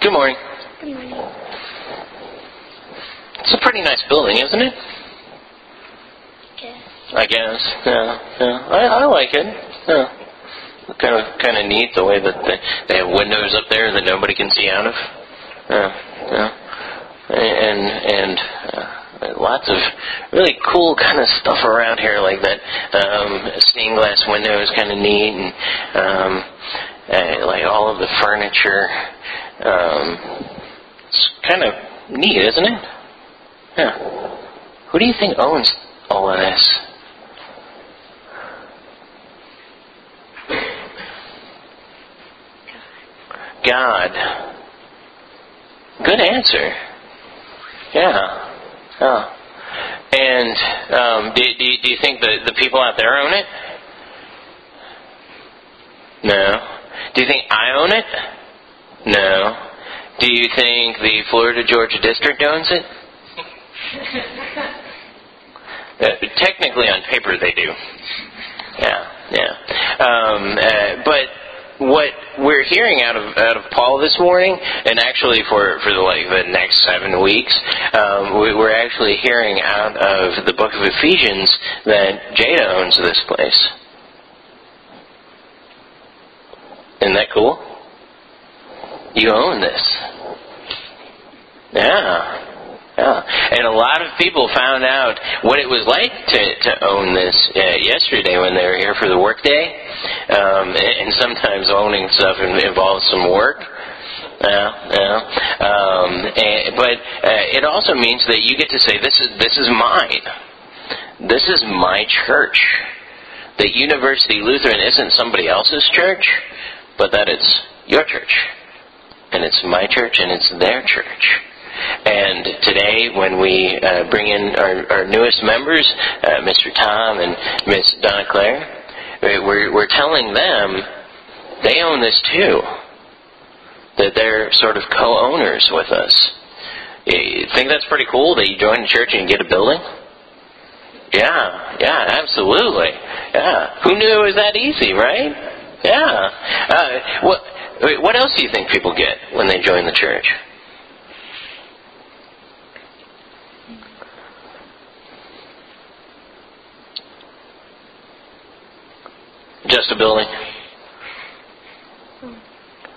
Good morning. Good morning. It's a pretty nice building, isn't it? I guess. Yeah, yeah. I, I like it. Yeah. Kind of, kind of neat the way that they, they have windows up there that nobody can see out of. Yeah, yeah. And and uh, lots of really cool kind of stuff around here, like that um, stained glass window is kind of neat, and um, uh, like all of the furniture. Um, it's kind of neat, isn't it? Yeah. Who do you think owns all of this? God. Good answer. Yeah. Yeah. And um, do, do, do you think the, the people out there own it? No. Do you think I own it? No. Do you think the Florida Georgia District owns it? Uh, technically, on paper, they do. Yeah, yeah. Um, uh, but what we're hearing out of out of Paul this morning, and actually for for the, like the next seven weeks, um, we, we're actually hearing out of the book of Ephesians that Jada owns this place. Isn't that cool? You own this. Yeah. Yeah. And a lot of people found out what it was like to, to own this uh, yesterday when they were here for the workday. Um, and sometimes owning stuff involves some work. Yeah, yeah. Um, and, but uh, it also means that you get to say, "This is this is mine. This is my church." That University Lutheran isn't somebody else's church, but that it's your church, and it's my church, and it's their church. And today, when we uh, bring in our, our newest members, uh, Mr. Tom and Miss Donna Claire, we're, we're telling them they own this too. That they're sort of co-owners with us. You think that's pretty cool that you join the church and get a building? Yeah, yeah, absolutely. Yeah. Who knew it was that easy, right? Yeah. Uh, what, what else do you think people get when they join the church? Just a building.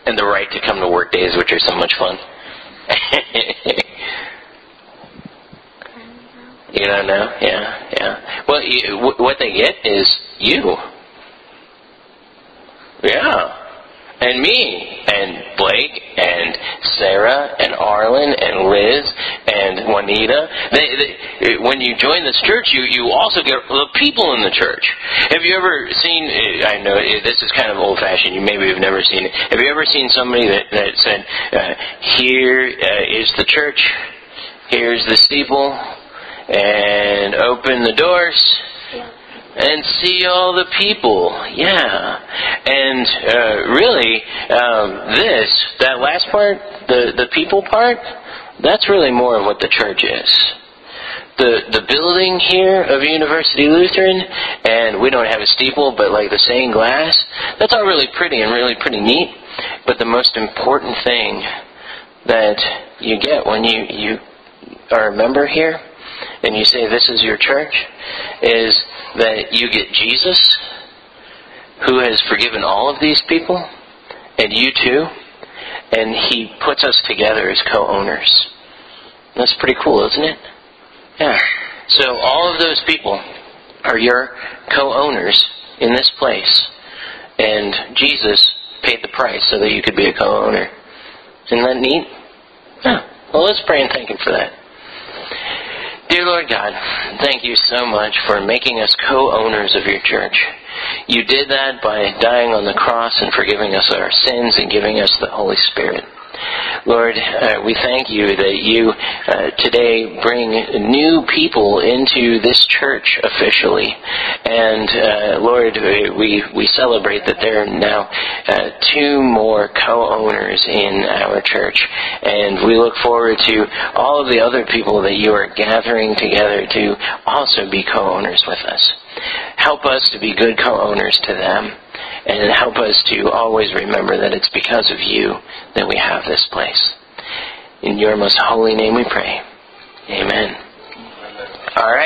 And the right to come to work days, which are so much fun. you don't know? Yeah, yeah. Well, you, what they get is you. Yeah and me and Blake and Sarah and Arlen and Liz and Juanita. They, they, when you join this church, you you also get the people in the church. Have you ever seen? I know this is kind of old fashioned. You maybe have never seen it. Have you ever seen somebody that that said, uh, "Here uh, is the church. Here's the steeple." And open the doors and see all the people. Yeah, and uh, really, um, this that last part, the the people part, that's really more of what the church is. The the building here of University Lutheran, and we don't have a steeple, but like the stained glass, that's all really pretty and really pretty neat. But the most important thing that you get when you you are a member here and you say this is your church is that you get Jesus, who has forgiven all of these people, and you too, and he puts us together as co-owners. That's pretty cool, isn't it? Yeah. So all of those people are your co-owners in this place, and Jesus paid the price so that you could be a co-owner. Isn't that neat? Yeah. Well, let's pray and thank Him for that. Dear Lord God, thank you so much for making us co-owners of your church. You did that by dying on the cross and forgiving us our sins and giving us the Holy Spirit. Lord, uh, we thank you that you uh, today bring new people into this church officially. And uh, Lord, we, we celebrate that there are now uh, two more co-owners in our church. And we look forward to all of the other people that you are gathering together to also be co-owners with us. Help us to be good co-owners to them and help us to always remember that it's because of you that we have this place. In your most holy name we pray. Amen. All right.